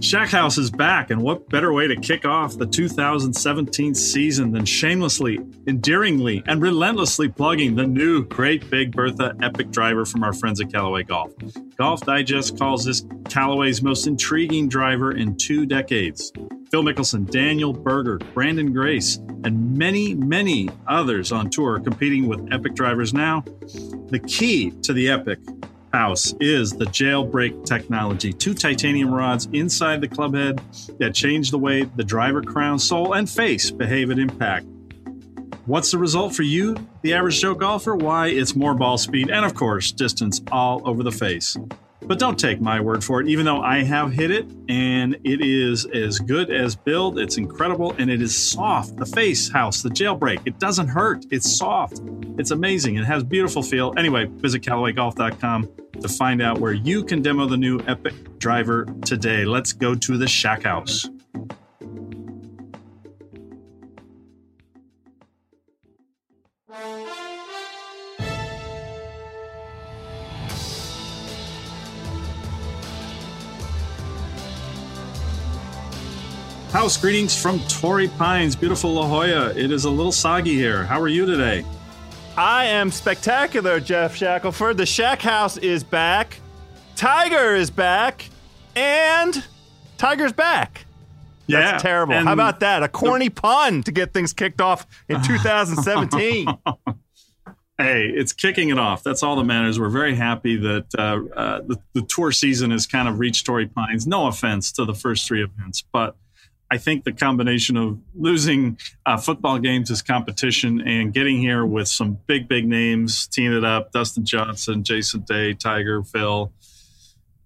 Shack House is back, and what better way to kick off the 2017 season than shamelessly, endearingly, and relentlessly plugging the new Great Big Bertha epic driver from our friends at Callaway Golf. Golf Digest calls this Callaway's most intriguing driver in two decades. Phil Mickelson, Daniel Berger, Branden Grace, and many, many others on tour competing with epic drivers now. The key to the epic house is the jailbreak technology. Two titanium rods inside the club head that change the way the driver crown, sole, and face behave at impact. What's the result for you, the average Joe golfer? Why, it's more ball speed and, of course, distance all over the face. But don't take my word for it, even though I have hit it and it is as good as build. It's incredible and it is soft. The face house, the jailbreak, it doesn't hurt. It's soft. It's amazing. It has beautiful feel. Anyway, visit CallawayGolf.com to find out where you can demo the new Epic driver today. Let's go to the Shack House. House greetings from Torrey Pines, beautiful La Jolla. It is a little soggy here. How are you today? I am spectacular, Geoff Shackelford. The Shack House is back. Tiger is back. And Tiger's back. Yeah, That's terrible. How about that? A corny pun to get things kicked off in 2017. hey, it's kicking it off. That's all that matters. We're very happy that uh, uh, the, the tour season has kind of reached Torrey Pines. No offense to the first three events, but I think the combination of losing uh, football games as competition and getting here with some big, big names, teeing it up, Dustin Johnson, Jason Day, Tiger, Phil.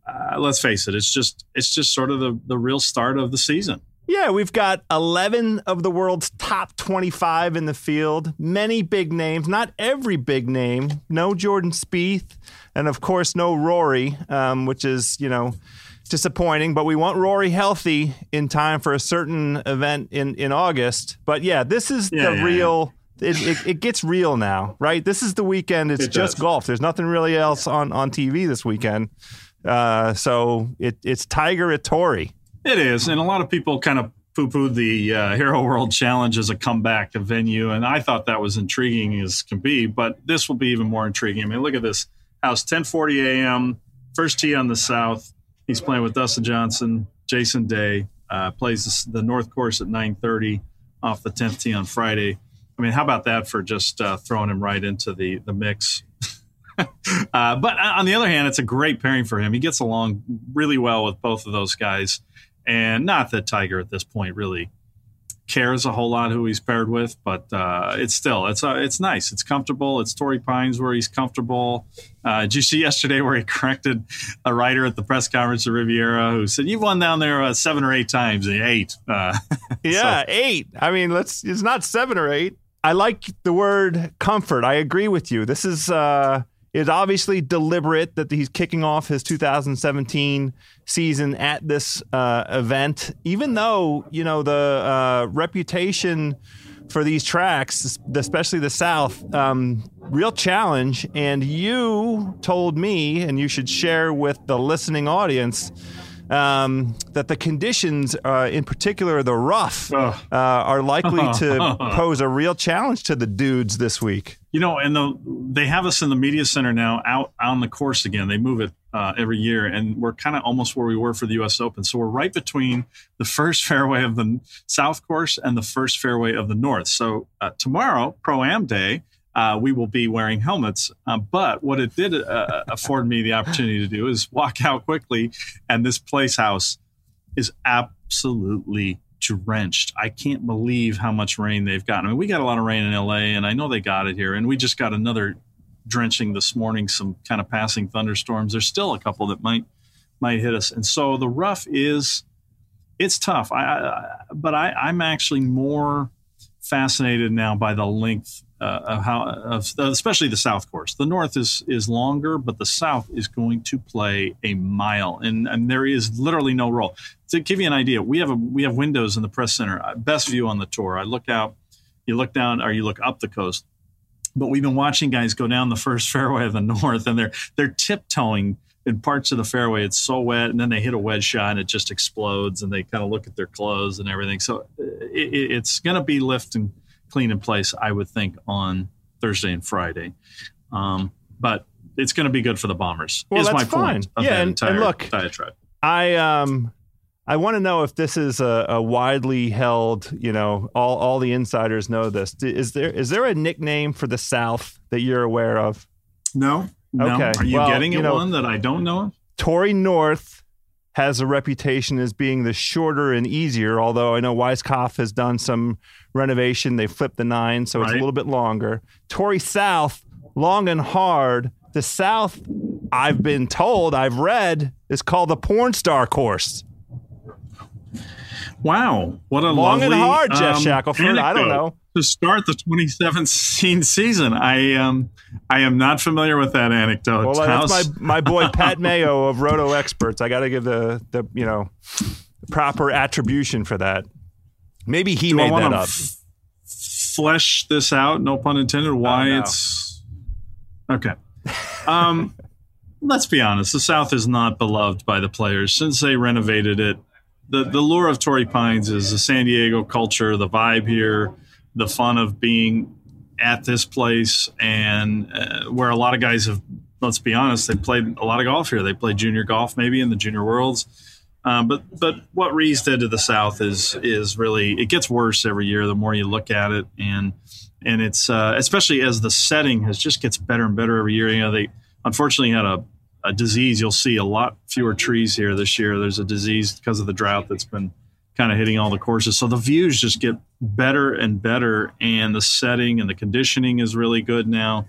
Uh, let's face it, it's just it's just sort of the, the real start of the season. Yeah, we've got 11 of the world's top 25 in the field. Many big names, not every big name. No Jordan Spieth, and of course no Rory, um, which is you know disappointing, but we want Rory healthy in time for a certain event in, in August. But yeah, this is yeah, the yeah, real. Yeah. It, it, it, gets real now, right? This is the weekend. It's it just golf. There's nothing really else on, on TV this weekend. Uh, so it, it's Tiger at Torrey. It is. And a lot of people kind of poo pooed the uh, Hero World Challenge as a comeback venue. And I thought that was intriguing as can be, but this will be even more intriguing. I mean, look at this house 1040 a.m., first tee on the south He's playing with Dustin Johnson, Jason Day. Uh, plays the North Course at 9:30 off the 10th tee on Friday. I mean, how about that for just uh, throwing him right into the the mix? uh, but on the other hand, it's a great pairing for him. He gets along really well with both of those guys, and not that Tiger at this point really cares a whole lot who he's paired with, but uh, it's still it's uh, it's nice. It's comfortable. It's Torrey Pines where he's comfortable. Uh, did you see yesterday where he corrected a writer at the press conference at Riviera who said you've won down there uh, seven or eight times? Eight. Uh, yeah, so. eight. I mean, let's. It's not seven or eight. I like the word comfort. I agree with you. This is uh, is obviously deliberate that he's kicking off his 2017 season at this uh, event, even though you know the uh, reputation for these tracks, especially the South, um, real challenge. And you told me, and you should share with the listening audience. Um, that the conditions, uh, in particular the rough, uh, are likely to pose a real challenge to the dudes this week. You know, and the, they have us in the media center now, out on the course again. They move it uh, every year, and we're kind of almost where we were for the U.S. Open. So we're right between the first fairway of the South Course and the first fairway of the North. So uh, tomorrow, Pro Am Day, uh, we will be wearing helmets. Uh, but what it did uh, afford me the opportunity to do is walk out quickly, and this place house is absolutely drenched. I can't believe how much rain they've gotten. I mean, we got a lot of rain in LA, and I know they got it here, and we just got another drenching this morning. Some kind of passing thunderstorms. There's still a couple that might might hit us, and so the rough is it's tough. I, I but I, I'm actually more fascinated now by the length uh, of how, of, especially the South course. The North is is longer, but the South is going to play a mile, and and there is literally no roll. To give you an idea, we have a we have windows in the press center, uh, best view on the tour. I look out, you look down, or you look up the coast. But we've been watching guys go down the first fairway of the North, and they're they're tiptoeing in parts of the fairway. It's so wet, and then they hit a wedge shot, and it just explodes, and they kind of look at their clothes and everything. So uh, it, it's going to be lifting clean in place, I would think, on Thursday and Friday. Um, but it's going to be good for the Bombers. Well, is that's my fine. point yeah, and, entire and look, diatribe. I um, I want to know if this is a, a, widely held. You know, all all the insiders know this. Is there is there a nickname for the South that you're aware of? No. No. Okay. Are you well, getting you know, one that I don't know of? Torrey North has a reputation as being the shorter and easier. Although I know Weiskopf has done some renovation, they flipped the nine, so right. it's a little bit longer. Torrey South, long and hard. The South, I've been told, I've read, is called the porn star course. Wow, what a long lovely, and hard, Geoff um, Shackelford. I don't know to start the 2017 season. I um I am not familiar with that anecdote. Well, that's my my boy Pat Mayo of Roto Experts. I got to give the the you know proper attribution for that. Maybe he Do made that up. F- flesh this out, no pun intended. Why oh, no. it's okay. Um, let's be honest. The South is not beloved by the players since they renovated it. The the lure of Torrey Pines is the San Diego culture, the vibe here the fun of being at this place and uh, where a lot of guys have let's be honest they played a lot of golf here they played junior golf maybe in the junior worlds um, but but what Rees did to the South is is really it gets worse every year the more you look at it and and it's uh, especially as the setting has just gets better and better every year you know they unfortunately had a, a disease you'll see a lot fewer trees here this year there's a disease because of the drought that's been kind of hitting all the courses. So the views just get better and better, and the setting and the conditioning is really good now.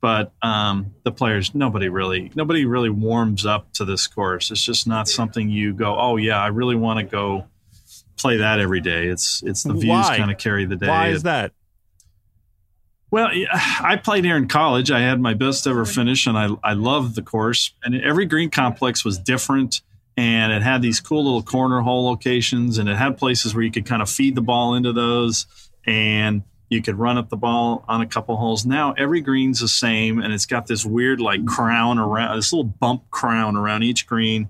But um, the players, nobody really, nobody really warms up to this course. It's just not something you go, oh yeah, I really want to go play that every day. It's it's the views kind of carry the day. Why is that? Well, I played here in college. I had my best ever finish, and I I loved the course. And every green complex was different and it had these cool little corner hole locations and it had places where you could kind of feed the ball into those and you could run up the ball on a couple holes. Now every green's the same and it's got this weird like crown around this little bump crown around each green.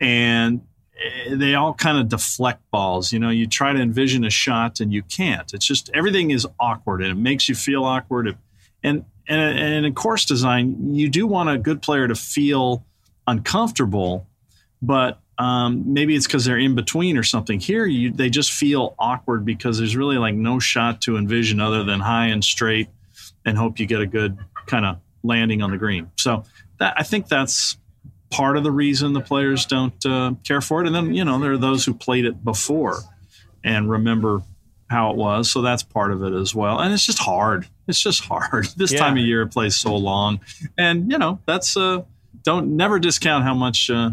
And eh, they all kind of deflect balls. You know you try to envision a shot and you can't. It's just everything is awkward and it makes you feel awkward. And and, and in course design you do want a good player to feel uncomfortable but um, maybe it's because they're in between or something. Here, you, they just feel awkward because there's really like no shot to envision other than high and straight, and hope you get a good kind of landing on the green. So that I think that's part of the reason the players don't uh, care for it. And then you know there are those who played it before and remember how it was. So that's part of it as well. And it's just hard. It's just hard. This Yeah. time of year it plays so long. And you know, that's uh don't never discount how much uh,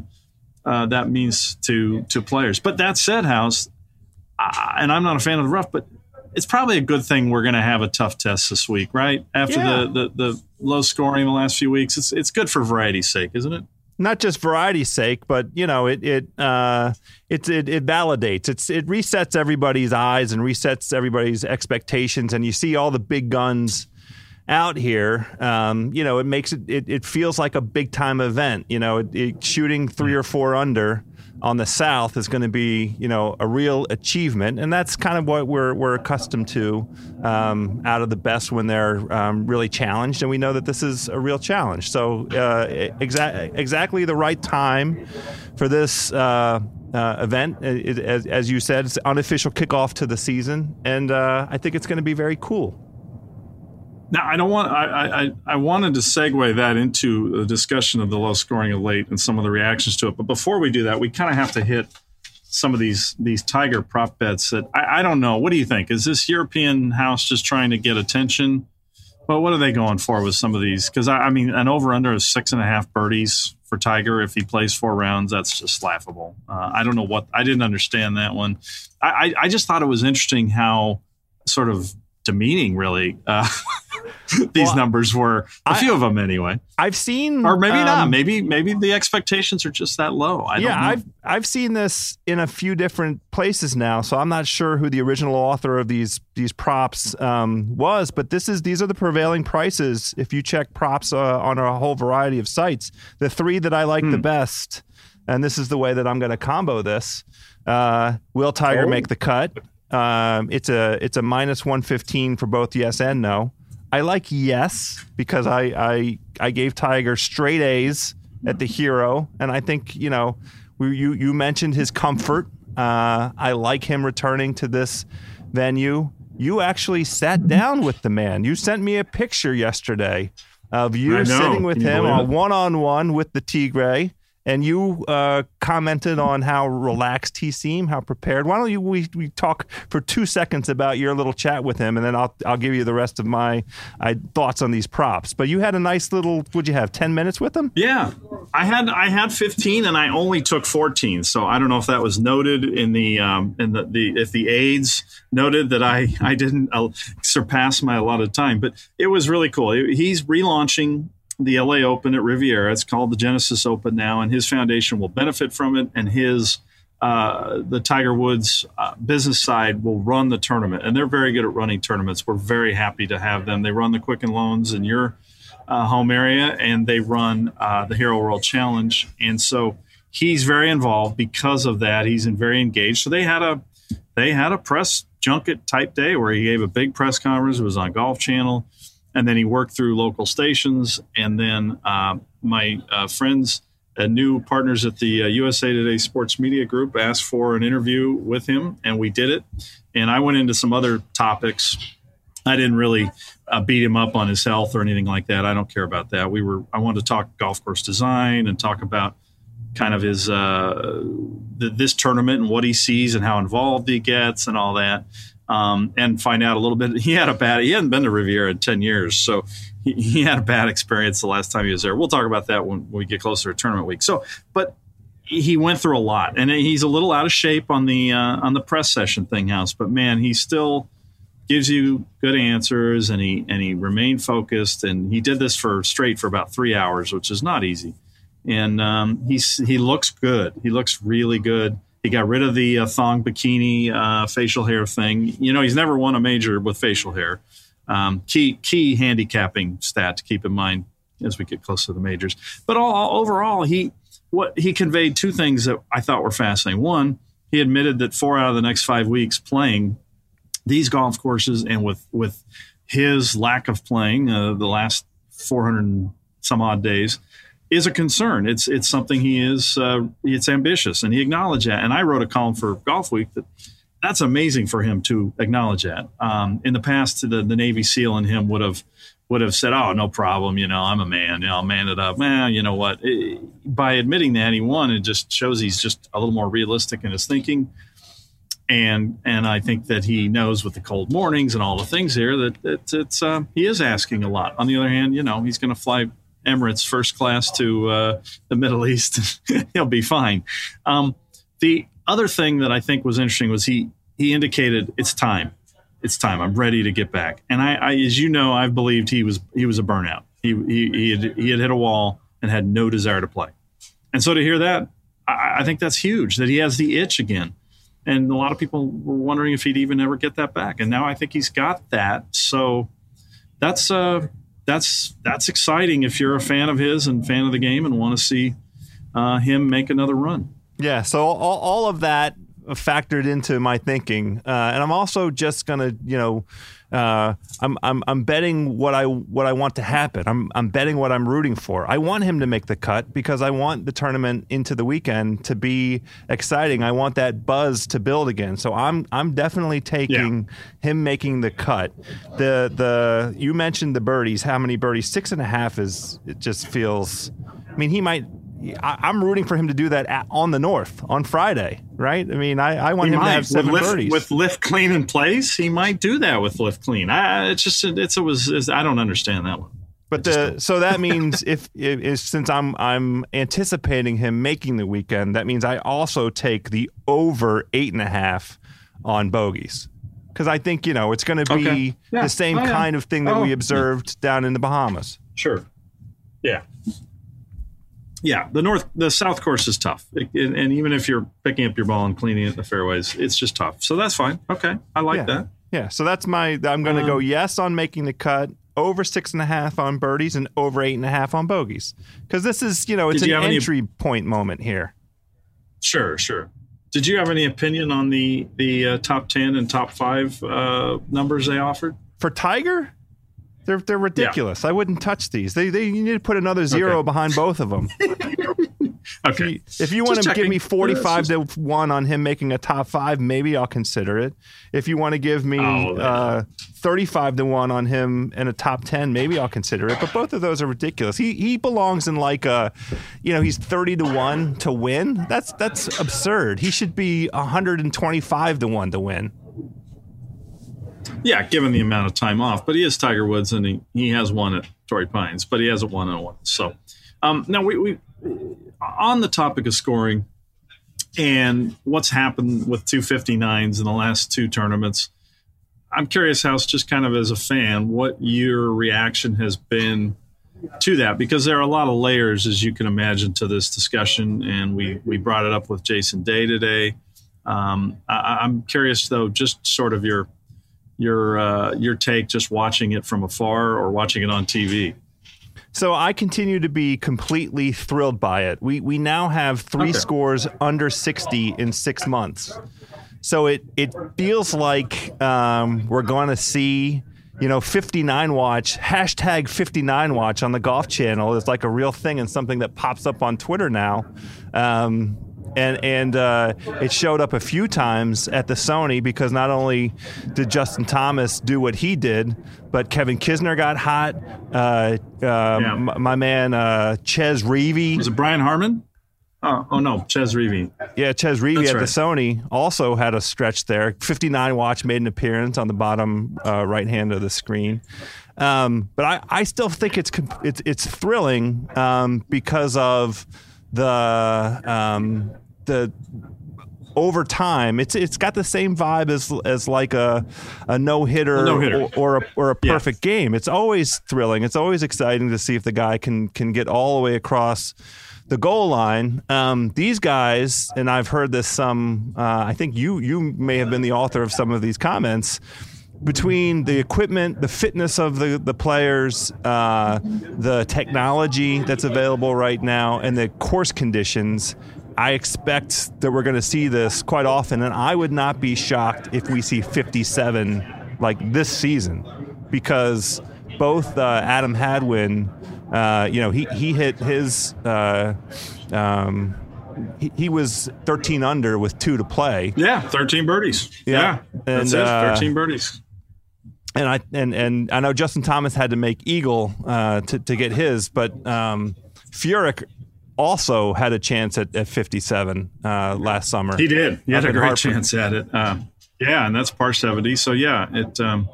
uh that means to to players. But that said, House, uh, and I'm not a fan of the rough, but it's probably a good thing we're going to have a tough test this week, right? After Yeah. the, the the low scoring the last few weeks, it's it's good for variety's sake, isn't it? not just variety's sake, but you know, it it uh, it, it it validates. It's it resets everybody's eyes and resets everybody's expectations, and you see all the big guns out here. Um, you know, it makes it, it it feels like a big time event. You know, it, it, shooting three or four under on the south is going to be you know a real achievement, and that's kind of what we're we're accustomed to um, out of the best when they're um, really challenged, and we know that this is a real challenge. So uh, exa- exactly the right time for this. Uh, uh, event, it, as, as you said, it's unofficial kickoff to the season, and uh, I think it's going to be very cool. Now, I don't want. I, I I wanted to segue that into a discussion of the low scoring of late and some of the reactions to it. But before we do that, we kind of have to hit some of these these Tiger prop bets that I, I don't know. What do you think? Is this European house just trying to get attention? Well, what are they going for with some of these? Because I, I mean, an over under is six and a half birdies for Tiger if he plays four rounds. That's just laughable. Uh, I don't know what. I didn't understand that one. I, I I just thought it was interesting how sort of demeaning, really. Uh, these Well, numbers were a I- few of them anyway, I've seen, or maybe not. um, Maybe maybe the expectations are just that low. I yeah, don't know. I've I've seen this in a few different places now, so I'm not sure who the original author of these these props um, was, but this is these are the prevailing prices. If you check props uh, on a whole variety of sites, the three that I like the Hmm. best, and this is the way that I'm going to combo this. Uh, will Tiger Oh. make the cut? Um, it's a it's a minus one fifteen for both yes and no. I like yes because I I I gave Tiger straight A's at the hero, and I think you know we, you you mentioned his comfort. Uh, I like him returning to this venue. You actually sat down with the man. You sent me a picture yesterday of you sitting with Can him on one on one with the Tigre, and you uh, commented on how relaxed he seemed, how prepared. Why don't you we, we talk for two seconds about your little chat with him, and then I'll I'll give you the rest of my I, thoughts on these props. But you had a nice little. Would you have ten minutes with him? Yeah, I had I had 15 and I only took 14. So I don't know if that was noted in the um, in the, the if the aides noted that I I didn't uh, surpass my allotted time, but it was really cool. He's relaunching the LA Open at Riviera. It's called the Genesis Open now, and his foundation will benefit from it, and his uh, the Tiger Woods uh, business side will run the tournament, and they're very good at running tournaments. We're very happy to have them. They run the Quicken Loans in your uh, home area, and they run uh, the Hero World Challenge, and so he's very involved because of that. He's very engaged. So they had a they had a press junket type day where he gave a big press conference. It was on Golf Channel, and then he worked through local stations, and then uh, my uh, friends and new partners at the uh, USA Today Sports Media Group asked for an interview with him, and we did it. And I went into some other topics. I didn't really uh, beat him up on his health or anything like that. I don't care about that. We were. I wanted to talk golf course design and talk about kind of his uh, th- this tournament and what he sees and how involved he gets and all that. Um, and find out a little bit. He had a bad. He hadn't been to Riviera in ten years, so he, he had a bad experience the last time he was there. We'll talk about that when we get closer to tournament week. So, but he went through a lot, and he's a little out of shape on the uh, on the press session thing, house. But man, he still gives you good answers, and he and he remained focused, and he did this for straight for about three hours, which is not easy. And um, he's he looks good. He looks really good. He got rid of the uh, thong bikini uh, facial hair thing. You know, he's never won a major with facial hair. Um, key key handicapping stat to keep in mind as we get close to the majors. But all, overall, he what he conveyed two things that I thought were fascinating. One, he admitted that four out of the next five weeks playing these golf courses, and with with his lack of playing uh, the last 400 and some odd days, is a concern. It's it's something he is uh, it's ambitious, and he acknowledged that. And I wrote a column for Golf Week that that's amazing for him to acknowledge that. Um, in the past, the, the Navy SEAL in him would have would have said, "Oh, no problem. You know, I'm a man. You know, I'll man it up." Man, you know what? It- by admitting that he won, it just shows he's just a little more realistic in his thinking. and and I think that he knows with the cold mornings and all the things here that, that it's uh, he is asking a lot. On the other hand, you know he's going to fly Emirates first class to uh, the Middle East. He'll be fine. Um, the other thing that I think was interesting was he he indicated it's time, it's time. I'm ready to get back. And I, I as you know, I've believed he was he was a burnout. He he he had, he had hit a wall and had no desire to play. And so to hear that, I, I think that's huge. That he has the itch again. And a lot of people were wondering if he'd even ever get that back. And now I think he's got that. So that's uh that's that's exciting if you're a fan of his and fan of the game and want to see uh, him make another run. Yeah, so all, all of that factored into my thinking, uh, and I'm also just gonna, you know, uh, I'm, I'm I'm betting what I what I want to happen. I'm I'm betting what I'm rooting for. I want him to make the cut because I want the tournament into the weekend to be exciting. I want that buzz to build again. So I'm I'm definitely taking yeah. him making the cut. The the you mentioned the birdies. How many birdies? Six and a half is it just feels. I mean, he might I, am rooting for him to do that at, on the North on Friday, right? I mean, I, I want he him might. to have seven with birdies with lift clean in place. He might do that with lift clean. I, it's just it's it was it's, I don't understand that one. But the, so that means if, if, if, since I'm I'm anticipating him making the weekend, that means I also take the over eight and a half on bogeys because I think you know it's going to be okay. yeah. the same oh, yeah. kind of thing that oh, we observed yeah. down in the Bahamas. Sure. Yeah yeah, the north, the south course is tough, it, and even if you're picking up your ball and cleaning it in the fairways, it's just tough. So that's fine. Okay, I like yeah. that. Yeah, so that's my. I'm going to um, go yes on making the cut, over six and a half on birdies, and over eight and a half on bogeys, because this is you know it's an entry any, point moment here. Sure, sure. Did you have any opinion on the the uh, top ten and top five uh, numbers they offered for Tiger? They're they're ridiculous. Yeah. I wouldn't touch these. They they you need to put another zero okay. behind both of them. okay. If you, if you want to checking. give me forty five to one on him making a top five, maybe I'll consider it. If you want to give me oh, uh, thirty five to one on him in a top ten, maybe I'll consider it. But both of those are ridiculous. He he belongs in like a, you know, he's thirty to one to win. That's that's absurd. He should be hundred and twenty five to one to win. Yeah, given the amount of time off, but he is Tiger Woods, and he, he has won at Torrey Pines, but he hasn't won in one. So um, now we, we on the topic of scoring and what's happened with 259s in the last two tournaments. I'm curious, House, just kind of as a fan, what your reaction has been to that because there are a lot of layers, as you can imagine, to this discussion, and we we brought it up with Jason Day today. Um, I, am curious, though, just sort of your your uh, your take just watching it from afar or watching it on TV? So I continue to be completely thrilled by it. We we now have three okay. scores under sixty in six months. So it it feels like um, we're going to see you know 59 watch hashtag 59 watch on the golf channel is like a real thing and something that pops up on Twitter now. Um, and and uh, it showed up a few times at the Sony because not only did Justin Thomas do what he did, but Kevin Kisner got hot. Uh, uh, yeah. m- my man uh, Chez Reavie was it Brian Harman? Oh, oh no, Chez Reavie. Yeah, Chez Reavie That's at right. the Sony also had a stretch there. 59 watch made an appearance on the bottom uh, right hand of the screen. Um, but I, I still think it's it's it's thrilling um, because of the um, the over time, it's it's got the same vibe as as like a a no hitter or, or a or a perfect yeah. game. It's always thrilling. It's always exciting to see if the guy can can get all the way across the goal line. Um, these guys, and I've heard this some. Uh, I think you you may have been the author of some of these comments between the equipment, the fitness of the, the players, uh, the technology that's available right now, and the course conditions, I expect that we're going to see this quite often. And I would not be shocked if we see 57 like this season because both uh, Adam Hadwin, uh, you know, he, he hit his. Uh, um, he, he, was 13 under with two to play. Yeah, 13 birdies. Yeah, yeah and, that's it. Uh, 13 birdies and I and and I know Justin Thomas had to make eagle uh, to to get his, but um, Furyk also had a chance at, at 57 uh, last summer. He did. He had a great Hartford. chance at it. Uh, yeah, and that's par 70. So, yeah, it. Um,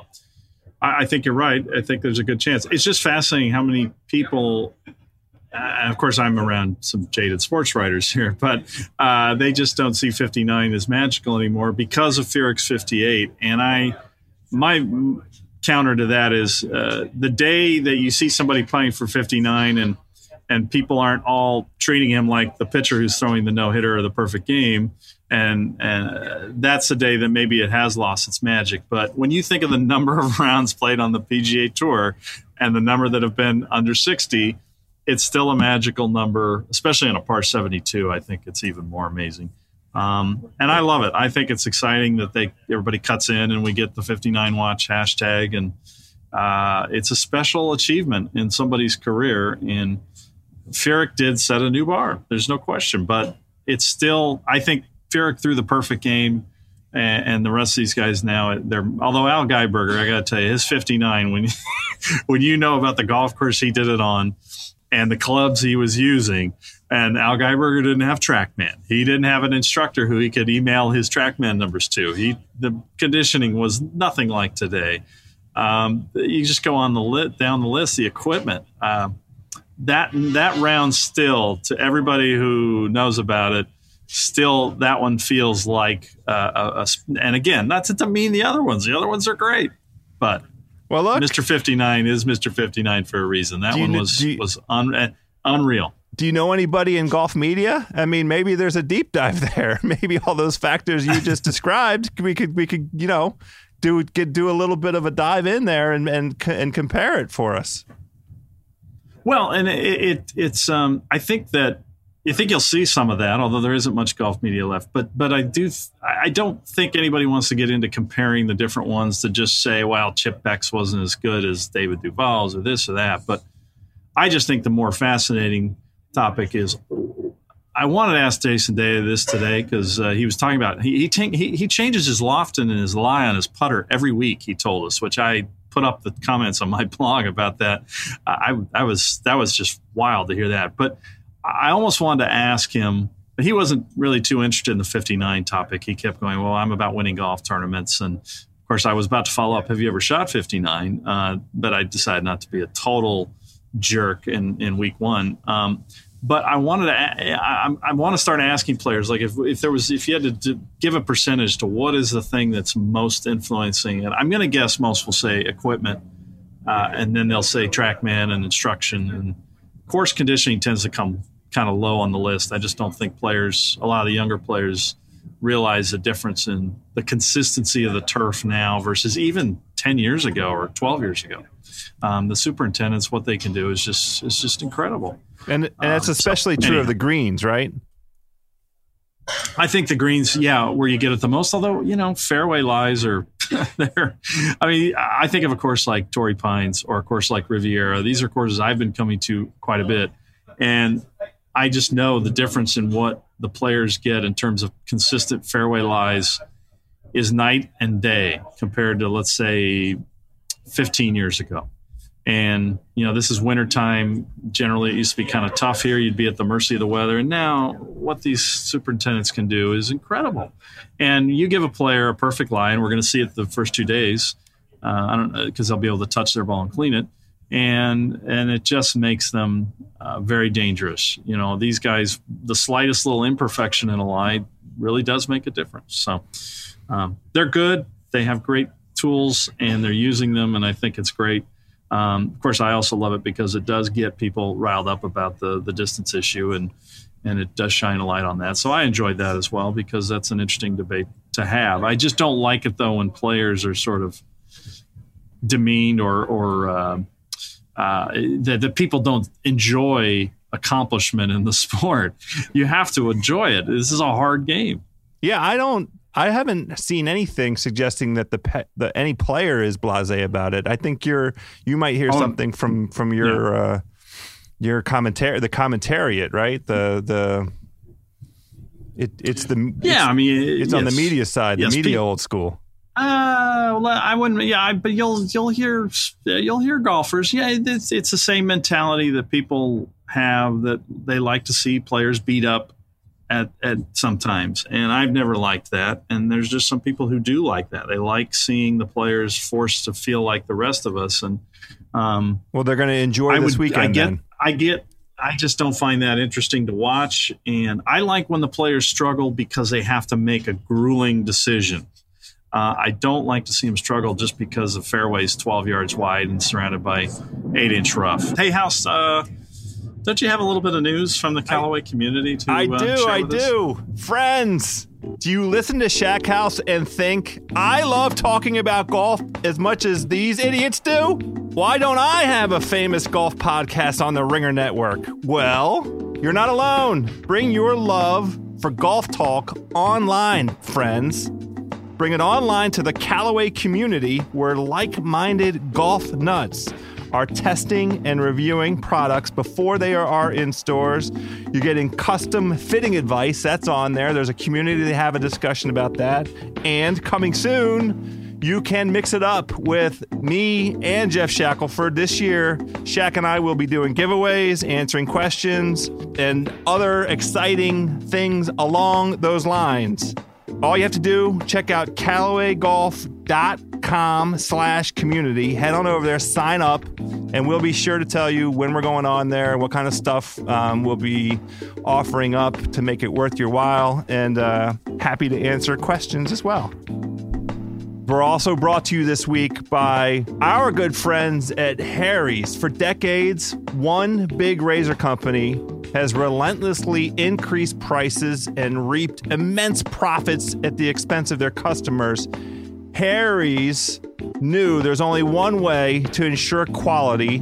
I, I think you're right. I think there's a good chance. It's just fascinating how many people. Uh, of course, I'm around some jaded sports writers here, but uh, they just don't see 59 as magical anymore because of Furyk's 58. And I, my counter to that is uh, the day that you see somebody playing for 59 and and people aren't all treating him like the pitcher who's throwing the no hitter or the perfect game. And and uh, that's the day that maybe it has lost its magic. But when you think of the number of rounds played on the PGA Tour and the number that have been under 60, it's still a magical number, especially on a par 72. I think it's even more amazing. Um, and I love it. I think it's exciting that they everybody cuts in and we get the 59 watch hashtag, and uh, it's a special achievement in somebody's career. And Furyk did set a new bar. There's no question, but it's still. I think Furyk threw the perfect game, and, and the rest of these guys now they're. Although Al Geiberger, I got to tell you, his 59 when when you know about the golf course he did it on, and the clubs he was using. And Al Geiberger didn't have TrackMan. He didn't have an instructor who he could email his TrackMan numbers to. He the conditioning was nothing like today. Um, you just go on the lit down the list. The equipment um, that that round still to everybody who knows about it. Still, that one feels like uh, a, a, and again, not to demean the other ones. The other ones are great, but Well, look, Mr. 59 is Mr. 59 for a reason. That one was you- was un, uh, unreal. Do you know anybody in golf media? I mean, maybe there's a deep dive there. Maybe all those factors you just described, we could we could you know do get do a little bit of a dive in there and and and compare it for us. Well, and it, it it's um I think that I think you'll see some of that, although there isn't much golf media left. But but I do I don't think anybody wants to get into comparing the different ones to just say, well, Chip Beck's wasn't as good as David Duval's or this or that. But I just think the more fascinating topic is I wanted to ask Jason Day this today because uh, he was talking about he he, ta- he he changes his Lofton and his lie on his putter every week. He told us, which I put up the comments on my blog about that. I I was that was just wild to hear that. But I almost wanted to ask him. He wasn't really too interested in the 59 topic. He kept going, "Well, I'm about winning golf tournaments," and of course, I was about to follow up. Have you ever shot 59? Uh, but I decided not to be a total jerk in in week one. Um, but I wanted to, I, I, want to start asking players, like if, if there was, if you had to give a percentage to what is the thing that's most influencing, and I'm going to guess most will say equipment, uh, and then they'll say TrackMan and instruction, and course conditioning tends to come kind of low on the list. I just don't think players, a lot of the younger players, realize the difference in the consistency of the turf now versus even 10 years ago or 12 years ago. Um, the superintendents, what they can do is just is just incredible. And and it's Um, so, especially true anyhow. of the greens, right? I think the greens, yeah, where you get it the most. Although you know, fairway lies are there. I mean, I think of a course like Torrey Pines or a course like Riviera. These are courses I've been coming to quite a bit, and I just know the difference in what the players get in terms of consistent fairway lies is night and day compared to let's say 15 years ago. And you know, this is wintertime. Generally, it used to be kind of tough here. You'd be at the mercy of the weather. And now, what these superintendents can do is incredible. And you give a player a perfect line. We're going to see it the first two days. Uh, I don't know because they'll be able to touch their ball and clean it, and and it just makes them uh, very dangerous. You know, these guys, the slightest little imperfection in a line really does make a difference. So um, they're good. They have great tools, and they're using them, and I think it's great. Um, of course, I also love it because it does get people riled up about the the distance issue, and and it does shine a light on that. So I enjoyed that as well because that's an interesting debate to have. I just don't like it though when players are sort of demeaned or or uh, uh, that, that people don't enjoy accomplishment in the sport. You have to enjoy it. This is a hard game. Yeah, I don't. I haven't seen anything suggesting that the pe- the any player is blasé about it. I think you're you might hear Oh, something from from your uh, your commentary the commentariat, right? The the it it's the Yeah, I mean, it's, it's on the media side, Yes, the media old school. Uh, Uh, I wouldn't. Yeah, but you'll you'll hear you'll hear golfers. Yeah, it's it's the same mentality that people have that they like to see players beat up at at sometimes, and I've never liked that. And there's just some people who do like that. They like seeing the players forced to feel like the rest of us. And um, well, they're going to enjoy I this would, weekend. I get, then. I get I just don't find that interesting to watch. And I like when the players struggle because they have to make a grueling decision. Uh, I don't like to see them struggle just because the fairway's 12 yards wide and surrounded by eight inch rough. Hey, House, uh, don't you have a little bit of news from the Callaway community? To, I uh, do, I do. Friends, do you listen to Shack House and think, I love talking about golf as much as these idiots do? Why don't I have a famous golf podcast on the Ringer Network? Well, you're not alone. Bring your love for golf talk online, friends. Bring it online to the Callaway community where like minded golf nuts are testing and reviewing products before they are in stores. You're getting custom fitting advice. That's on there. There's a community to have a discussion about that. And coming soon, you can mix it up with me and Geoff Shackelford. This year, Shaq and I will be doing giveaways, answering questions, and other exciting things along those lines. All you have to do, check out CallawayGolf.com slash community. Head on over there, sign up, and we'll be sure to tell you when we're going on there, what kind of stuff um, we'll be offering up to make it worth your while, and uh, happy to answer questions as well. We're also brought to you this week by our good friends at Harry's. For decades, one big razor company has relentlessly increased prices and reaped immense profits at the expense of their customers. Harry's knew there's only one way to ensure quality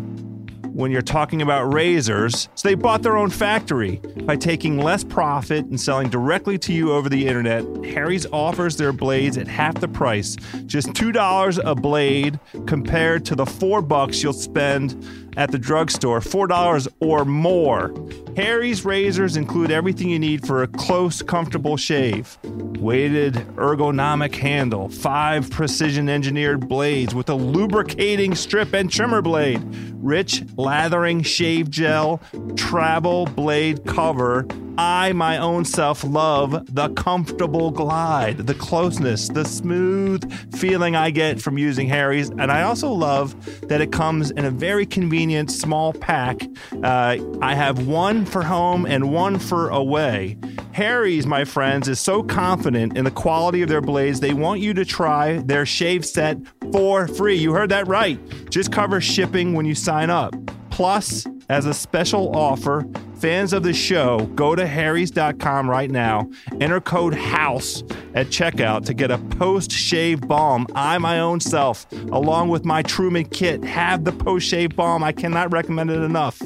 when you're talking about razors. So they bought their own factory by taking less profit and selling directly to you over the internet. Harry's offers their blades at half the price, just $2 a blade compared to the 4 bucks you'll spend at the drugstore, $4 or more. Harry's razors include everything you need for a close, comfortable shave. Weighted ergonomic handle, five precision engineered blades with a lubricating strip and trimmer blade, rich lathering shave gel, travel blade cover, I, my own self, love the comfortable glide, the closeness, the smooth feeling I get from using Harry's. And I also love that it comes in a very convenient small pack. Uh, I have one for home and one for away. Harry's, my friends, is so confident in the quality of their blades, they want you to try their shave set for free. You heard that right. Just cover shipping when you sign up. Plus, as a special offer, fans of the show, go to harrys.com right now, enter code HOUSE at checkout to get a post shave balm. I, my own self, along with my Truman kit, have the post shave balm. I cannot recommend it enough.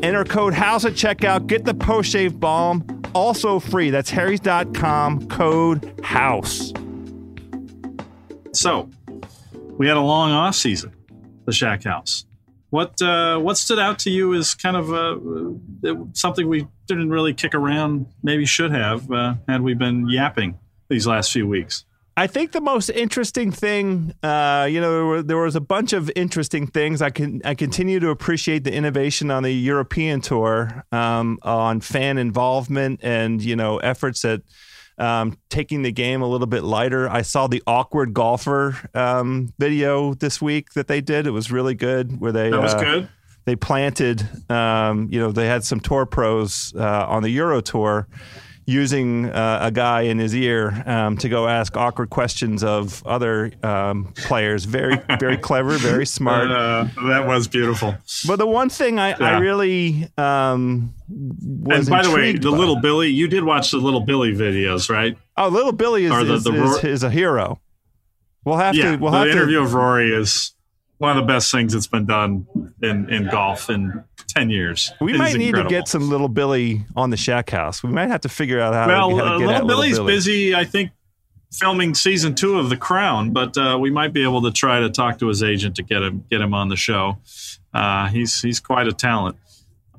Enter code HOUSE at checkout, get the post shave balm, also free. That's harrys.com, code HOUSE. So, we had a long off season, the Shack House. What uh, what stood out to you is kind of uh, something we didn't really kick around? Maybe should have uh, had we been yapping these last few weeks. I think the most interesting thing, uh, you know, there, were, there, was a bunch of interesting things. I can I continue to appreciate the innovation on the European tour um, on fan involvement and you know efforts at um, taking the game a little bit lighter. I saw the awkward golfer um, video this week that they did. It was really good. Where they that was uh, good. They planted, um, you know, they had some tour pros uh, on the Euro tour using uh, a guy in his ear um, to go ask awkward questions of other um, players. Very, very clever, very smart. Uh, that was beautiful. But the one thing I, yeah. I really um, was and by the way, the by. little Billy, you did watch the little Billy videos, right? Oh, little Billy is, the, is, the, is, is, a hero. We'll have yeah, to. We'll the have interview to, of Rory is one of the best things that's been done in, in golf in 10 years. We it might need to get some little Billy on the Shack House. We might have to figure out how, well, to, how to get uh, little Billy's little Billy. busy, I think, filming season two of The Crown, but uh, we might be able to try to talk to his agent to get him get him on the show. Uh, he's he's quite a talent.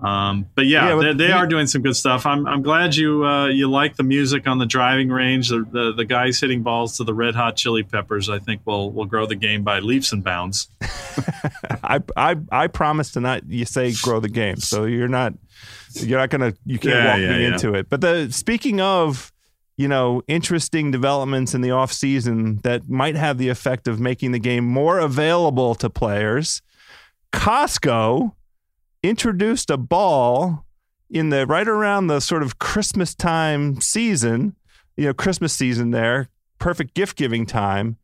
Um, but yeah, Yeah, but they, they the- are doing some good stuff. I'm, I'm glad you uh, you like the music on the driving range. The, the the guys hitting balls to the Red Hot Chili Peppers. I think will will grow the game by leaps and bounds. I I I promise to not you say grow the game. So you're not you're not gonna you can't Yeah, walk yeah, me yeah. into it. But the speaking of you know interesting developments in the off season that might have the effect of making the game more available to players, Costco introduced a ball in the right around the sort of Christmas time season, you know, Christmas season there, perfect gift giving time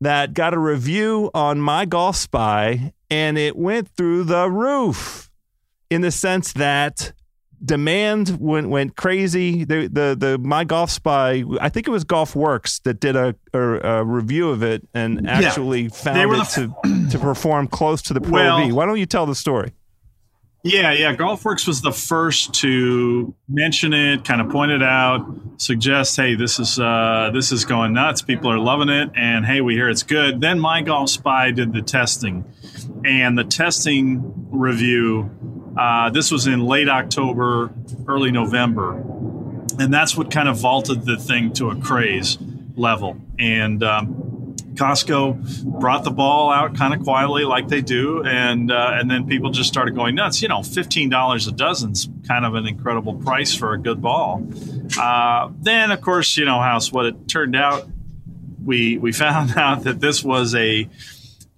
that got a review on My Golf Spy and it went through the roof in the sense that demand went went crazy. The the the My Golf Spy, I think it was Golf Works that did a, a, a review of it and Yeah. actually found were it the to to perform close to the Pro Well- V. Why don't you tell the story? Yeah, yeah. GolfWRX was the first to mention it, kind of point it out, suggest, hey, this is uh, this is going nuts. People are loving it, and hey, we hear it's good. Then My Golf Spy did the testing, and the testing review. Uh, this was in late October, early November, and that's what kind of vaulted the thing to a craze level. And um, Costco brought the ball out kind of quietly, like they do, and uh, and then people just started going nuts. You know, fifteen dollars a dozen's kind of an incredible price for a good ball. Uh, then, of course, you know how what it turned out. We we found out that this was a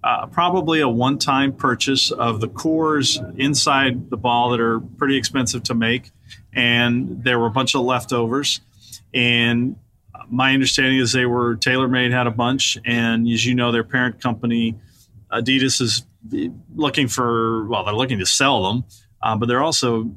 uh, probably a one-time purchase of the cores inside the ball that are pretty expensive to make, and there were a bunch of leftovers, and my understanding is they were TaylorMade had a bunch, and as you know, their parent company, Adidas, is looking for well, they're looking to sell them, uh, but they're also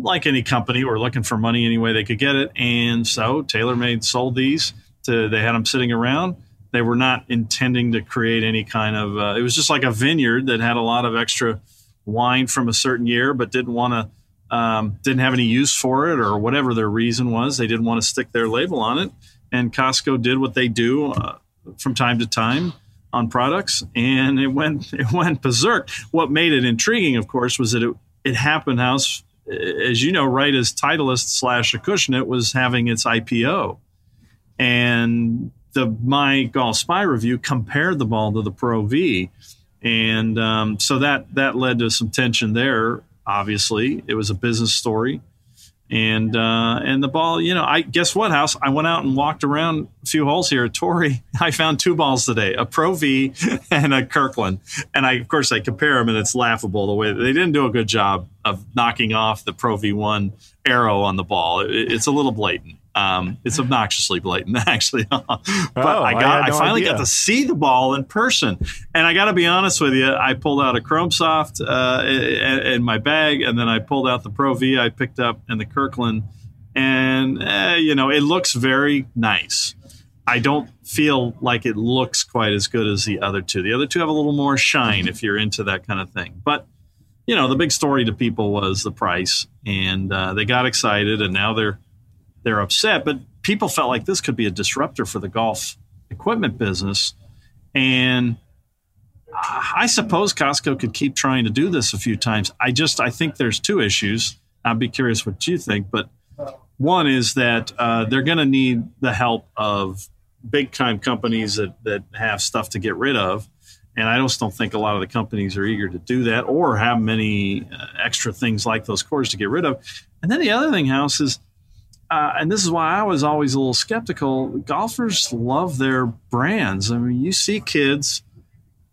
like any company, were looking for money any way they could get it, and so TaylorMade sold these. To they had them sitting around. They were not intending to create any kind of. Uh, it was just like a vineyard that had a lot of extra wine from a certain year, but didn't want to. Um, didn't have any use for it, or whatever their reason was. They didn't want to stick their label on it and Costco did what they do uh, from time to time on products, and it went it went berserk. What made it intriguing, of course, was that it it happened house, as you know, right as Titleist slash Acushnet was having its IPO, and the My Golf Spy review compared the ball to the Pro V, and um, so that that led to some tension there. Obviously, it was a business story and uh, and the ball, you know, I guess what house I went out and walked around a few holes here at Torrey. I found two balls today, a Pro V and a Kirkland, and I of course I compare them, and it's laughable the way they didn't do a good job of knocking off the Pro V one arrow on the ball. It, it's a little blatant. Um, it's obnoxiously blatant, actually. but Oh, I I got, I, no finally idea. got to see the ball in person, and I got to be honest with you. I pulled out a Chrome Soft uh, in, in my bag, and then I pulled out the Pro V I picked up and the Kirkland, and eh, you know it looks very nice. I don't feel like it looks quite as good as the other two. The other two have a little more shine if you're into that kind of thing, but you know the big story to people was the price, and uh, they got excited, and now they're they're upset. But people felt like this could be a disruptor for the golf equipment business, and I suppose Costco could keep trying to do this a few times. I just I think there's two issues. I'd be curious what you think, but one is that uh, they're going to need the help of big time companies that that have stuff to get rid of. And I just don't think a lot of the companies are eager to do that or have many uh, extra things like those cores to get rid of. And then the other thing, House, is, uh, and this is why I was always a little skeptical golfers love their brands. I mean, you see kids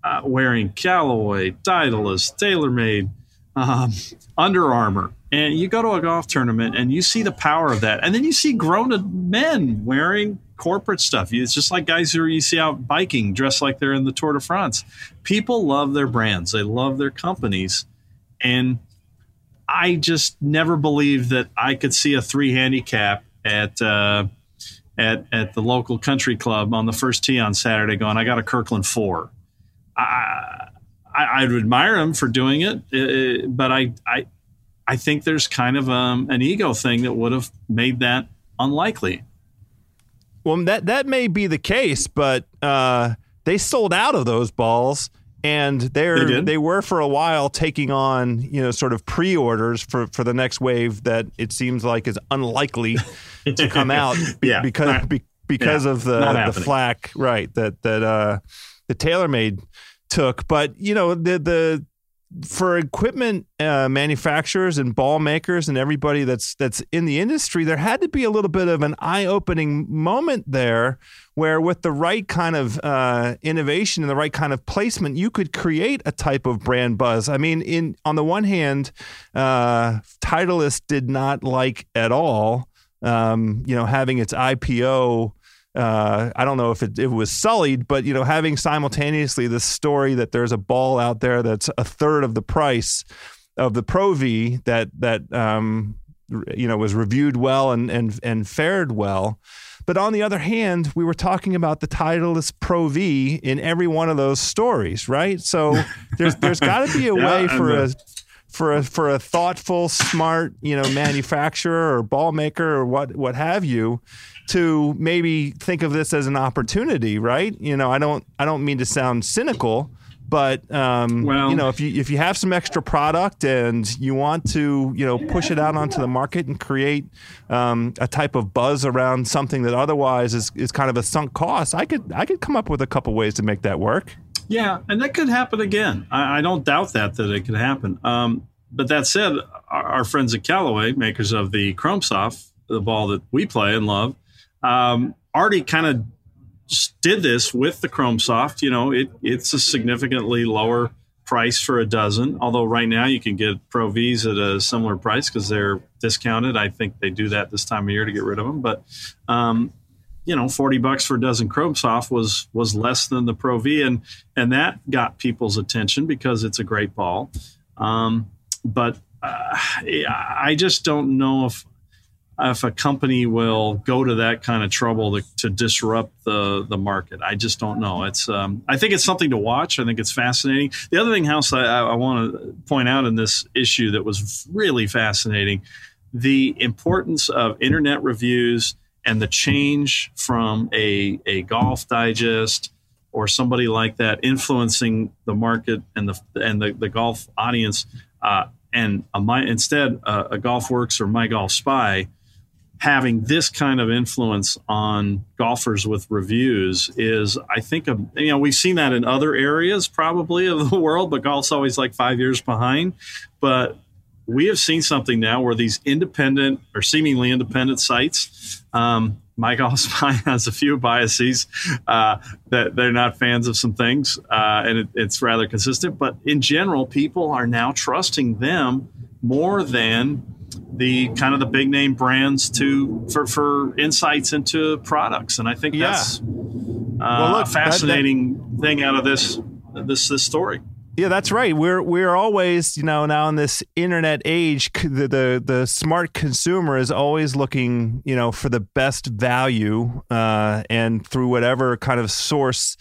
uh, wearing Callaway, Titleist, TaylorMade, um, Under Armour, and you go to a golf tournament and you see the power of that, and then you see grown men wearing corporate stuff. It's just like guys who you see out biking dressed like they're in the Tour de France. People love their brands, they love their companies, and I just never believed that I could see a three handicap at. Uh, at, at the local country club on the first tee on Saturday, going, I got a Kirkland four. I, I, I'd admire him for doing it, uh, but I, I, I think there's kind of um, an ego thing that would have made that unlikely. Well, that that may be the case, but uh, they sold out of those balls and they're They they, were for a while taking on you know sort of pre-orders for for the next wave that it seems like is unlikely to come out be- Yeah. because Not- be, because yeah, of the the happening. flack right that that uh the TaylorMade took but you know the the for equipment uh, manufacturers and ball makers and everybody that's that's in the industry, there had to be a little bit of an eye-opening moment there, where with the right kind of uh, innovation and the right kind of placement, you could create a type of brand buzz. I mean, in on the one hand, uh, Titleist did not like at all, um, you know, having its IPO uh, I don't know if it, it was sullied, but you know, having simultaneously this story that there's a ball out there that's a third of the price of the Pro V that that um, you know was reviewed well and and and fared well. But on the other hand, we were talking about the Titleist Pro V in every one of those stories, right? So there's there's got to be a Yeah, way for a for a for a thoughtful, smart, you know, manufacturer or ball maker or what what have you, to maybe think of this as an opportunity, right? You know, I don't I don't mean to sound cynical, but um, Well- you know, if you if you have some extra product and you want to you know push it out onto the market and create um, a type of buzz around something that otherwise is, is kind of a sunk cost, I could I could come up with a couple ways to make that work. Yeah, and that could happen again. I, I don't doubt that that it could happen. Um, but that said, our, our friends at Callaway, makers of the Chrome Soft, the ball that we play and love, um, already kind of did this with the Chrome Soft. You know, it it's a significantly lower price for a dozen. Although right now you can get Pro V's at a similar price because they're discounted. I think they do that this time of year to get rid of them. But um, you know, 40 bucks for a dozen Chrome Soft was was less than the Pro V, and and that got people's attention because it's a great ball. Um, but uh, I just don't know if if a company will go to that kind of trouble to, to disrupt the the market. I just don't know. It's um, I think it's something to watch. I think it's fascinating. The other thing, House, I, I want to point out in this issue that was really fascinating, the importance of internet reviews and the change from a a golf digest or somebody like that influencing the market and the and the, the golf audience uh, and a, my instead uh, a GolfWRX or My Golf Spy having this kind of influence on golfers with reviews is I think a, you know we've seen that in other areas probably of the world but golf's always like 5 years behind. But we have seen something now where these independent or seemingly independent sites um, my golf spy has a few biases uh, that they're not fans of some things uh, and it, it's rather consistent. But in general people are now trusting them more than the kind of the big name brands to for, for insights into products and i think Yeah. that's uh, look, a that- fascinating thing out of this this this story Yeah, that's right. We're we're always, you know, now in this internet age, the the, the smart consumer is always looking, you know, for the best value, uh, and through whatever kind of source,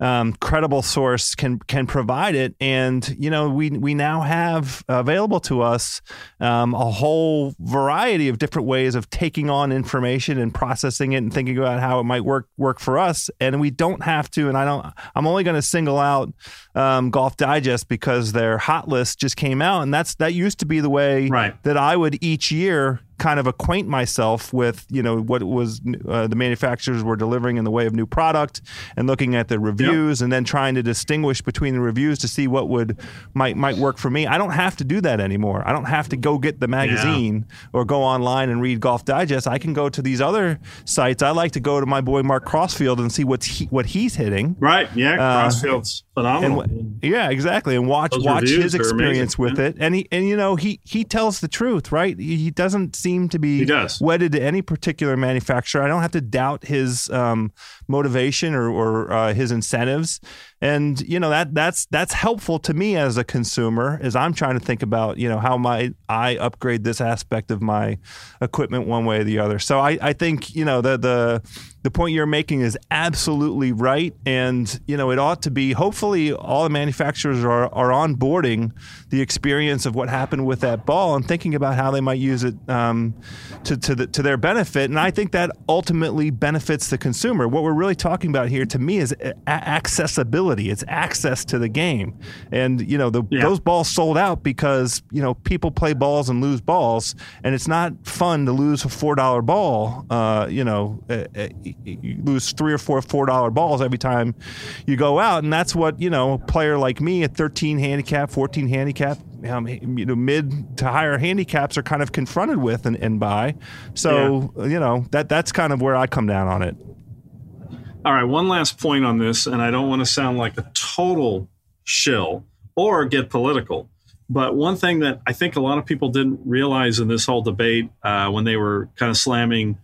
um, credible source can can provide it. And you know, we we now have available to us um, a whole variety of different ways of taking on information and processing it and thinking about how it might work work for us. And we don't have to. And I don't. I'm only going to single out um, Golf Digest because their hot list just came out, and that's that used to be the way Right. that I would each year kind of acquaint myself with you know what was uh, the manufacturers were delivering in the way of new product and looking at the reviews and then trying to distinguish between the reviews to see what would might might work for me. I don't have to do that anymore. I don't have to go get the magazine or go online and read Golf Digest. I can go to these other sites. I like to go to my boy Mark Crossfield and see what's he, what he's hitting. right yeah Uh, crossfield's phenomenal And, yeah, exactly, and watch Those watch his experience amazing, with yeah. it, and he and you know he he tells the truth, right? He he doesn't seem to be wedded to any particular manufacturer. I don't have to doubt his um, motivation or, or uh, his incentives, and you know that that's that's helpful to me as a consumer as I'm trying to think about you know how might I upgrade this aspect of my equipment one way or the other. So I, I think you know the the the point you're making is absolutely right. And, you know, it ought to be, hopefully, all the manufacturers are, are onboarding the experience of what happened with that ball and thinking about how they might use it um, to, to, the, to their benefit. And I think that ultimately benefits the consumer. What we're really talking about here to me is a- accessibility, it's access to the game. And, you know, the, Yeah. those balls sold out because, you know, people play balls and lose balls. And it's not fun to lose a $4 ball, uh, you know, uh, you lose three or four $4 balls every time you go out. And that's what, you know, a player like me at 13 handicap, 14 handicap, um, you know, mid to higher handicaps are kind of confronted with and, and by. So, you know, that that's kind of where I come down on it. All right, one last point on this, and I don't want to sound like a total shill or get political. But one thing that I think a lot of people didn't realize in this whole debate uh, when they were kind of slamming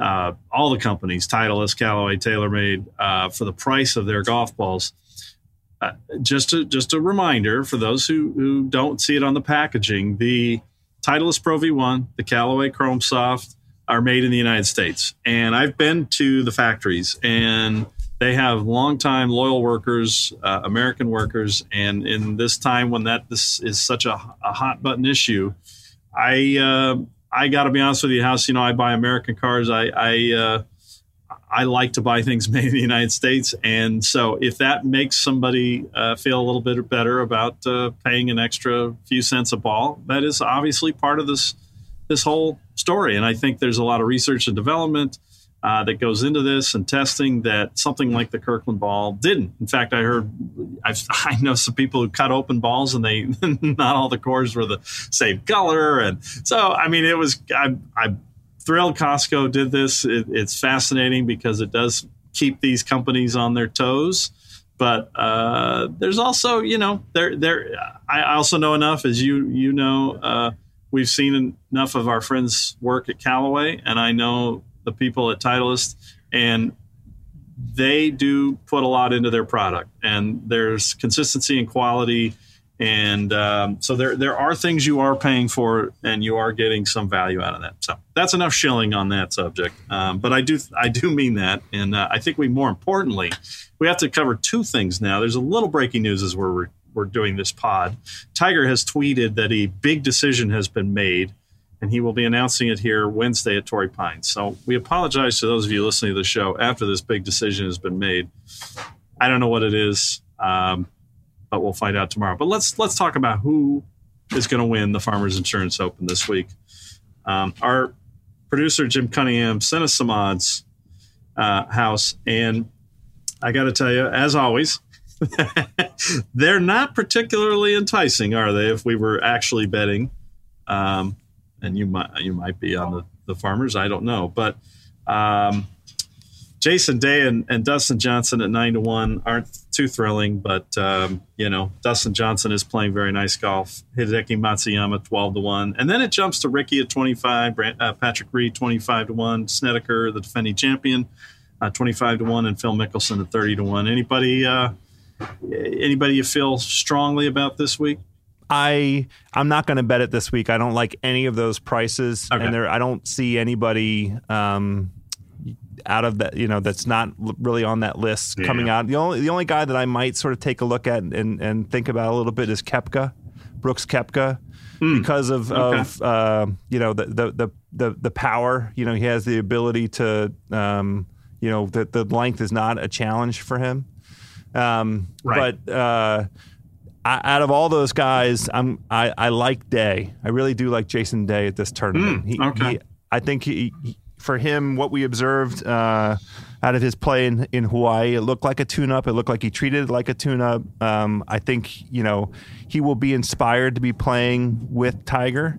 uh, all the companies, Titleist, Callaway, TaylorMade, uh, for the price of their golf balls. Uh, just a just a reminder for those who who don't see it on the packaging, the Titleist Pro V1, the Callaway Chrome Soft are made in the United States. And I've been to the factories and they have longtime loyal workers, uh, American workers. And in this time when that this is such a, a hot button issue, I uh, I got to be honest with you, House. You know, I buy American cars. I I, uh, I like to buy things made in the United States, and so if that makes somebody uh, feel a little bit better about uh, paying an extra few cents a ball, that is obviously part of this this whole story. And I think there's a lot of research and development uh, that goes into this and testing that something like the Kirkland ball didn't. In fact, I heard I've, I know some people who cut open balls and they not all the cores were the same color, and so I mean it was I, I thrilled Costco did this. It, it's fascinating because it does keep these companies on their toes. But uh, there's also, you know, there there. I also know enough, as you you know, uh, we've seen enough of our friends work at Callaway, and I know the people at Titleist, and they do put a lot into their product, and there's consistency and quality, and um, so there there are things you are paying for, and you are getting some value out of that. So that's enough shilling on that subject. Um, but I do I do mean that, and uh, I think we more importantly we have to cover two things now. There's a little breaking news as we're we're doing this pod. Tiger has tweeted that a big decision has been made and he will be announcing it here Wednesday at Torrey Pines. So we apologize to those of you listening to the show after this big decision has been made. I don't know what it is, um, but we'll find out tomorrow. But let's let's talk about who is going to win the Farmers Insurance Open this week. Um, our producer Jim Cunningham sent us some odds, uh, house, and I got to tell you, as always. they're not particularly enticing, are they? If we were actually betting, um, and you might you might be on the, the farmers. I don't know, but um, Jason Day and, and, Dustin Johnson at nine to one aren't too thrilling. But um, you know, Dustin Johnson is playing very nice golf. Hideki Matsuyama twelve to one, and then it jumps to Rickie at twenty five, uh, Patrick Reed twenty five to one, Snedeker the defending champion. Uh, 25 to 1 and Phil Mickelson at 30 to 1. Anybody uh, anybody you feel strongly about this week? I I'm not going to bet it this week. I don't like any of those prices, Okay. and there I don't see anybody um, out of that. You know, that's not really on that list Yeah. coming out. The only the only guy that I might sort of take a look at and and think about a little bit is Koepka, Brooks Koepka, because of Okay. of uh, you know the, the the the the power. You know, he has the ability to um, you know the the length is not a challenge for him. Um, Right. But uh, I, out of all those guys, I'm I, I like Day. I really do like Jason Day at this tournament. Hmm, he, okay. he- I think he, he- for him, what we observed uh, out of his play in, in Hawaii, it looked like a tune-up. It looked like he treated it like a tune-up. Um, I think you know he will be inspired to be playing with Tiger.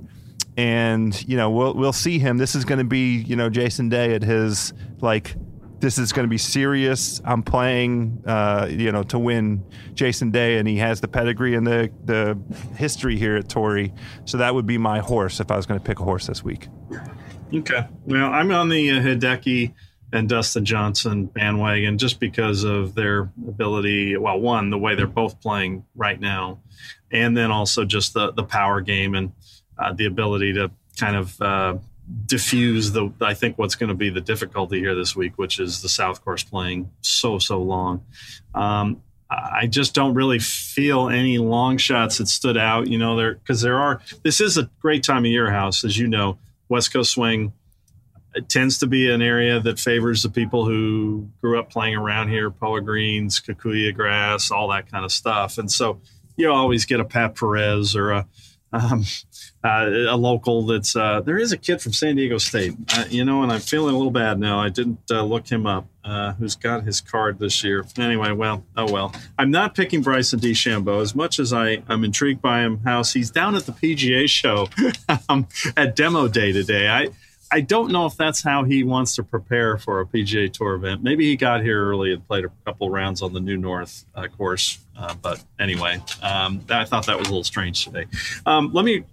And you know we'll we'll see him. This is going to be you know Jason Day at his like this is going to be serious. I'm playing, uh, you know, to win Jason Day, and he has the pedigree and the the history here at Torrey. So that would be my horse if I was going to pick a horse this week. Okay. Well, I'm on the uh, Hideki and Dustin Johnson bandwagon just because of their ability. Well, one, the way they're both playing right now, and then also just the the power game and uh, the ability to kind of uh, diffuse the I think what's going to be the difficulty here this week, which is the South Course playing so so long. Um, I just don't really feel any long shots that stood out. You know, there because there are. This is a great time of year, house as you know. West Coast swing it tends to be an area that favors the people who grew up playing around here, Poa greens, Kikuyu grass, all that kind of stuff. And so you always get a Pat Perez or a um, uh, a local that's uh, there is a kid from San Diego State, uh, you know, and I'm feeling a little bad now. I didn't uh, look him up. Uh, who's got his card this year? Anyway, well, oh well. I'm not picking Bryson DeChambeau as much as I am intrigued by him. House he's down at the PGA show um, at demo day today. I I don't know if that's how he wants to prepare for a PGA Tour event. Maybe he got here early and played a couple rounds on the New North uh, course. Uh, but anyway, um, I thought that was a little strange today. Um, let me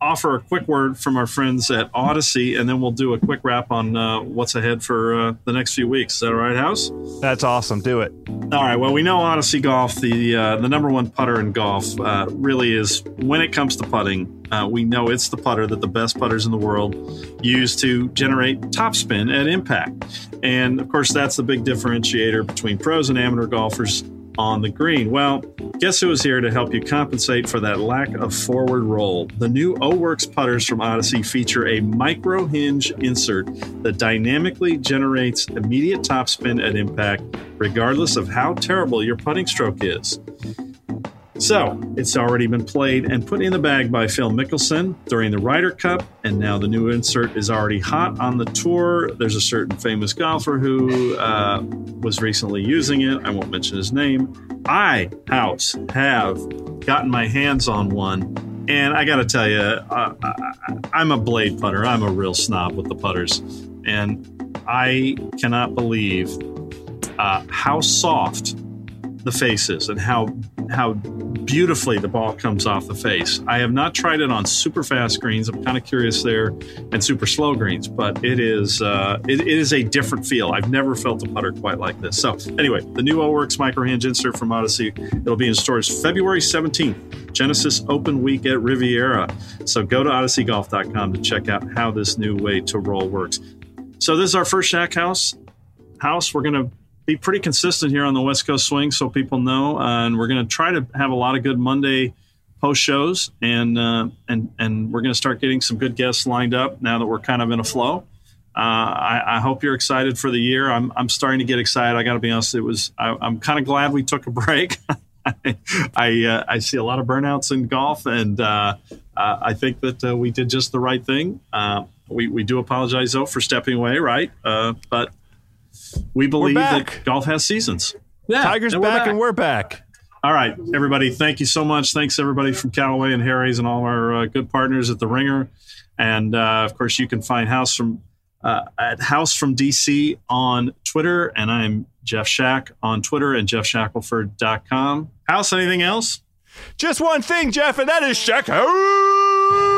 offer a quick word from our friends at Odyssey, and then we'll do a quick wrap on uh, what's ahead for uh, the next few weeks. Is that all right, House? That's awesome. Do it. All right. Well, we know Odyssey Golf, the uh, the number one putter in golf, uh, really is when it comes to putting. Uh, we know it's the putter that the best putters in the world use to generate topspin at impact, and of course that's the big differentiator between pros and amateur golfers on the green. Well, guess who is here to help you compensate for that lack of forward roll? The new O Works putters from Odyssey feature a micro hinge insert that dynamically generates immediate topspin at impact, regardless of how terrible your putting stroke is. So, it's already been played and put in the bag by Phil Mickelson during the Ryder Cup, and now the new insert is already hot on the tour. There's a certain famous golfer who uh, was recently using it. I won't mention his name. I, House, have gotten my hands on one, and I got to tell you, uh, I'm a blade putter. I'm a real snob with the putters, and I cannot believe uh, how soft the face is and how how beautifully the ball comes off the face. I have not tried it on super fast greens. I'm kind of curious there, and super slow greens, but it is uh, it, it is a different feel. I've never felt a putter quite like this. So anyway, the new O Works micro hinge insert from Odyssey. It'll be in stores February 17th. Genesis Open Week at Riviera. So go to odysseygolf.com to check out how this new way to roll works. So this is our first Shack House. House. We're going to be pretty consistent here on the West Coast Swing, so people know. Uh, and we're going to try to have a lot of good Monday post shows, and uh, and and we're going to start getting some good guests lined up now that we're kind of in a flow. Uh, I, I, hope you're excited for the year. I'm I'm starting to get excited. I got to be honest. It was I, am kind of glad we took a break. I uh, I see a lot of burnouts in golf, and uh, uh, I think that we did just the right thing. we we do apologize though for stepping away, right? but we believe that golf has seasons. Yeah, Tiger's back, back, and we're back. All right, everybody. Thank you so much. Thanks everybody from Callaway and Harry's and all our uh, good partners at the Ringer, and uh, of course you can find House from uh, at House from DC on Twitter, and I'm Geoff Shack on Twitter and geoffshackelford.com. House, anything else? Just one thing, Geoff, and that is Shack House.